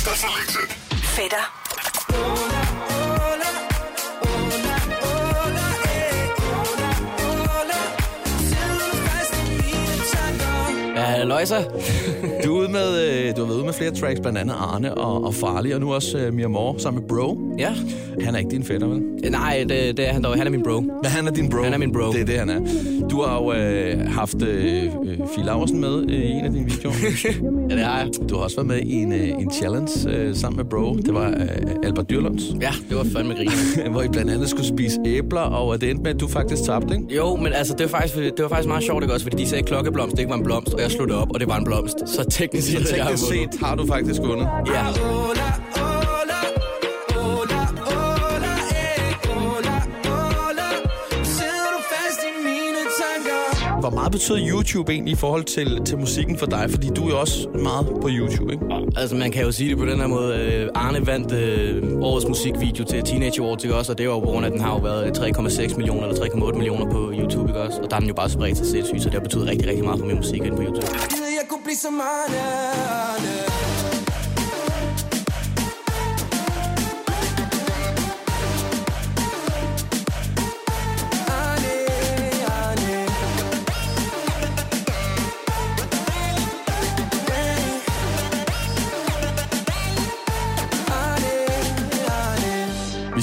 Gæster Selected. Fætter. Ja, løjser. Du, er ude med, øh, du har været ude med flere tracks, blandt andet Arne og, og Farlig, og nu også øh, Mia Moore sammen med Bro. Ja. Han er ikke din fætter, vel? Nej, det, det er han dog. Han er min bro. Men han er din bro. Han er min bro. Det er det, han er. Du har jo øh, haft øh, øh, Fie Laursen med øh, i en af dine videoer. Ja, det har jeg. Du har også været med i en, øh, en challenge øh, sammen med Bro. Det var øh, Albert Dyrlunds. Ja, det var fandme griner. hvor I blandt andet skulle spise æbler, og det endte med, at du faktisk tabte, ikke? Jo, men altså, det var faktisk, det var faktisk meget sjovt, ikke også? Fordi de sagde, klokkeblomst det ikke var en blomst, og jeg slog det op, og det var en blomst. Så teknisk set, Så teknisk set har du faktisk vundet. Ja. Hvor meget betyder YouTube egentlig i forhold til, til musikken for dig? Fordi du er jo også meget på YouTube, ikke? Altså, man kan jo sige det på den her måde. Øh, Arne vandt øh, årets musikvideo til Teenage Awards, ikke også? Og det var jo på grund af, at den har jo været 3,6 millioner eller 3,8 millioner på YouTube, ikke også? Og der er den jo bare spredt sig sindssygt, så det har betydet rigtig, rigtig meget for min musik inde på YouTube. Jeg kunne blive så meget Vi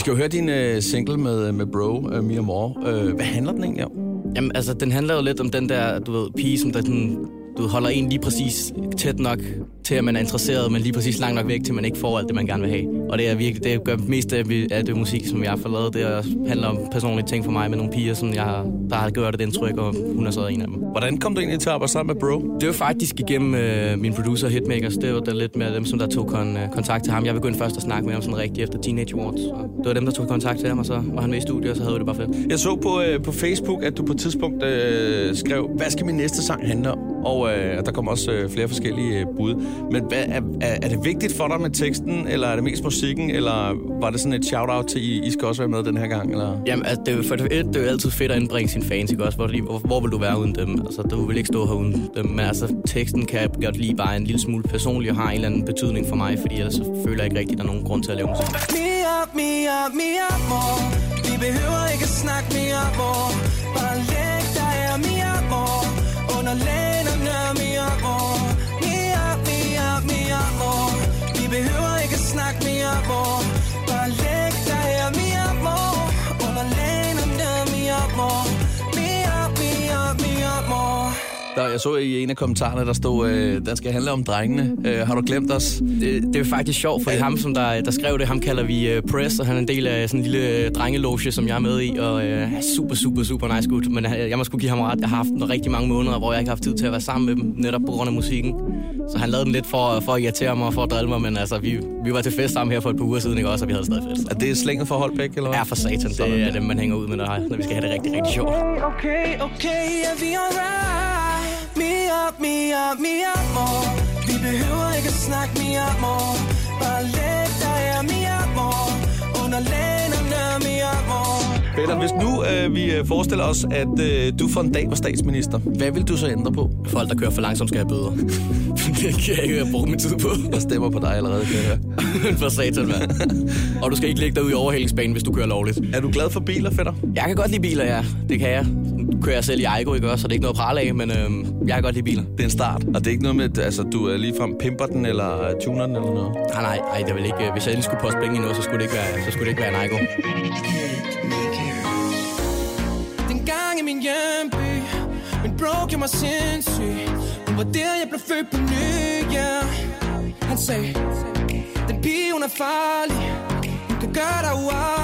skal jo høre din øh, single med, øh, med Bro, øh, Mia Moore. Øh, hvad handler den egentlig om? Jamen, altså, den handler jo lidt om den der, du ved, pige, som der sådan, du ved, holder en lige præcis tæt nok til, at man er interesseret, men lige præcis langt nok væk, til man ikke får alt det, man gerne vil have. Og det er virkelig, det gør mest af, af det musik, som jeg har forladet. Det er- handler om personlige ting for mig med nogle piger, som jeg har, der har gjort et indtryk, og hun er så en af dem. Hvordan kom du egentlig til at arbejde sammen med Bro? Det var faktisk igennem øh, min producer Hitmakers. Det var der lidt med dem, som der tog kon, øh, kontakt til ham. Jeg begyndte først at snakke med ham sådan rigtig efter Teenage Awards. Og det var dem, der tog kontakt til ham, og så var han med i studiet, og så havde vi det bare fedt. Jeg så på, øh, på Facebook, at du på et tidspunkt øh, skrev, hvad skal min næste sang handle om? Og øh, der kom også øh, flere forskellige øh, bud. Men hvad, er, er, er det vigtigt for dig med teksten, eller er det mest musikken, eller var det sådan et shout-out til, I, I skal også være med den her gang? Eller? Jamen, altså, det er, jo- for det, det er jo altid fedt at indbringe sine fans, ikke også? Hvor, hvor, hvor vil du være uden dem? Altså, du vil ikke stå her uden dem. Men altså, teksten kan jeg godt lide bare en lille smule personlig og har en eller anden betydning for mig, fordi ellers så føler jeg ikke rigtigt, at der er nogen grund til at lave musik. Mia, Mia, Mia, mor Vi behøver ikke at snakke mere, mor Der, jeg så i en af kommentarerne, der stod, øh, den skal handle om drengene. Øh, har du glemt os? Det, det er faktisk sjovt, fordi ham, som der, der skrev det, ham kalder vi uh, Press, og han er en del af sådan en lille uh, drengeloge, som jeg er med i, og er super, super, super nice gut. Men uh, jeg må sgu give ham ret. Jeg har haft en rigtig mange måneder, hvor jeg ikke har haft tid til at være sammen med dem, netop på grund af musikken. Så han lavede den lidt for, for at irritere mig og for at drille mig, men altså, vi, vi var til fest sammen her for et par uger siden, ikke også, og vi havde stadig fest. Er det slænget for Holbæk, eller hvad? Ja, for satan. Sådan Det er dem, man hænger ud med, når, når vi skal have det rigtig, rigtig sjovt. Okay, okay, er vi alright? Mia, Mia, Mia, mor Vi behøver ikke at snakke mere, mor Bare læg dig her, Mia, mor Under lægen Peter, hvis nu øh, vi øh, forestiller os, at øh, du for en dag var statsminister, hvad vil du så ændre på? Folk, der kører for langsomt, skal have bøder. det kan jeg ikke bruge min tid på. Jeg stemmer på dig allerede, kan jeg høre. for satan, mand. Og du skal ikke ligge dig ud i overhældingsbanen, hvis du kører lovligt. Er du glad for biler, fætter? Jeg kan godt lide biler, ja. Det kan jeg. Nu kører jeg selv i Aigo, ikke også? Så det er ikke noget at prale af, men øhm, jeg kan godt lide biler. Det er en start. Og det er ikke noget med, at altså, du er ligefrem pimper den, eller øh, tuner den, eller noget? Nej, nej, nej, det vil ikke. øh, Hvis jeg endelig skulle poste penge i noget, så skulle det ikke være, så skulle det ikke være en Aigo. Min gjorde mig sindssyg. Hun var der, jeg blev født på ny, yeah Han sagde Den pige, hun er farlig. Hun kan gøre dig uartig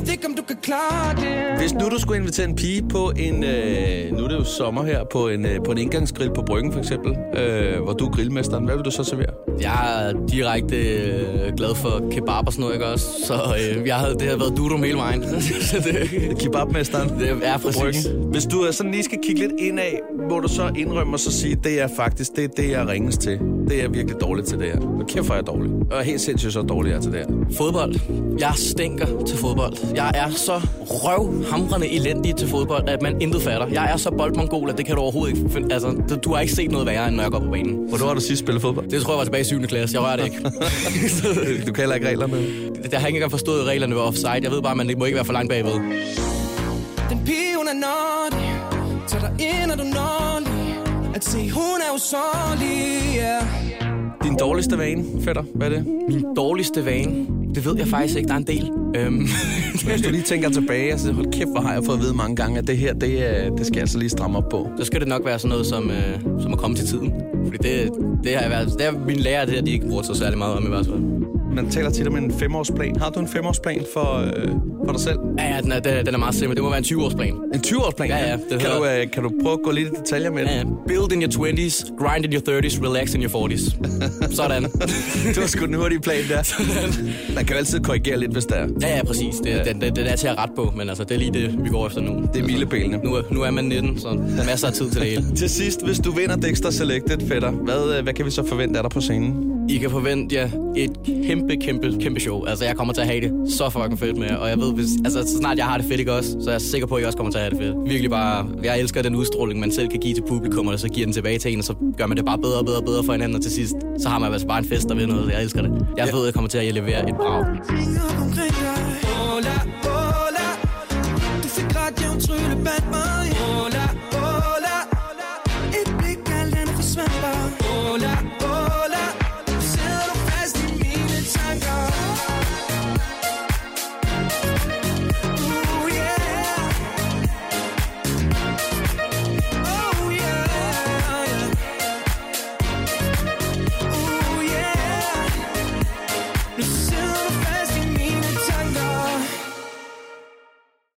ved ikke, om du kan klare det Hvis nu du skulle invitere en pige på en, øh, nu er det jo sommer her, på en, øh, på en indgangsgrill på Bryggen for eksempel, øh, hvor du er grillmesteren, hvad vil du så servere? Jeg er direkte øh, glad for kebab og sådan noget, ikke også? Så øh, jeg havde, det har været durum hele vejen. Så det, Kebabmesteren det er på præcis. Bryggen. Hvis du øh, sådan lige skal kigge lidt indad, må du så indrømme og så sige, det er faktisk det, er det jeg ringes til. det er virkelig dårligt til det her. Og kæft, hvor er jeg dårlig. Og helt sindssygt så dårlig jeg er til det her. Fodbold. Jeg stinker til fodbold. Jeg er så røvhamrende elendig til fodbold, at man intet fatter. Jeg er så boldmongol, at det kan du overhovedet ikke finde. Altså, du- du har ikke set noget værre, end når jeg går på banen. Hvornår har du sidst spillet fodbold? Det tror jeg var tilbage i 7. klasse. Jeg rører det ikke. Du kan heller ikke reglerne. Det- Jeg har ikke engang forstået reglerne ved offside. Jeg ved bare, at man ikke må ikke være for langt bagved. Den pige, hun er nådig Tag dig ind, og du nådig At se, hun er usårlig, yeah. Din dårligste vane, fætter, hvad er det? Min dårligste vane, det ved jeg faktisk ikke. Der er en del. Øhm, Hvis du lige tænker tilbage, og så hold kæft, hvor har jeg fået at vide mange gange, at det her, det, er- det skal jeg altså lige stramme op på. så skal det nok være sådan noget som, øh, som at komme til tiden. Fordi det, det har jeg været, det er mine lærer, det her, de ikke bruger så særlig meget om i hvert fald. Man taler tit om en femårsplan. Har du en femårsplan for, øh, for dig selv? Ja, ja, den er, den er, meget simpel. Det må være en 20-årsplan. En 20-årsplan? Ja, ja, det Kan hedder- du, øh, kan du prøve at gå lidt i detaljer med det? Ja, ja. Build in your 20s, grind in your 30s, relax in your 40s. Sådan. Det var sgu den hurtige plan der. Man kan jo altid korrigere lidt, hvis der er. Ja, ja, præcis. Det, den, den, den er til at rette på, men altså, det er lige det, vi går efter nu. Det er milepælene. Nu, er- nu er man 19, så masser af tid til det hele. Til sidst, hvis du vinder Dexter Selected, fætter, hvad, øh, hvad kan vi så forvente af dig på scenen? I kan forvente jer et kæmpe, kæmpe, kæmpe show. Altså, jeg kommer til at have det så fucking fedt med jer. Og jeg ved, hvis, altså, så snart jeg har det fedt, ikke også? Så er jeg sikker på, at I også kommer til at have det fedt. Virkelig bare, jeg elsker den udstråling, man selv kan give til publikum, og så giver den tilbage til en, og så gør man det bare bedre og bedre og bedre for hinanden, og til sidst, så har man altså bare en fest, der ved noget. Jeg elsker det. Jeg ved, at jeg kommer til at levere et brag. Hola, hola Du fik ret, jeg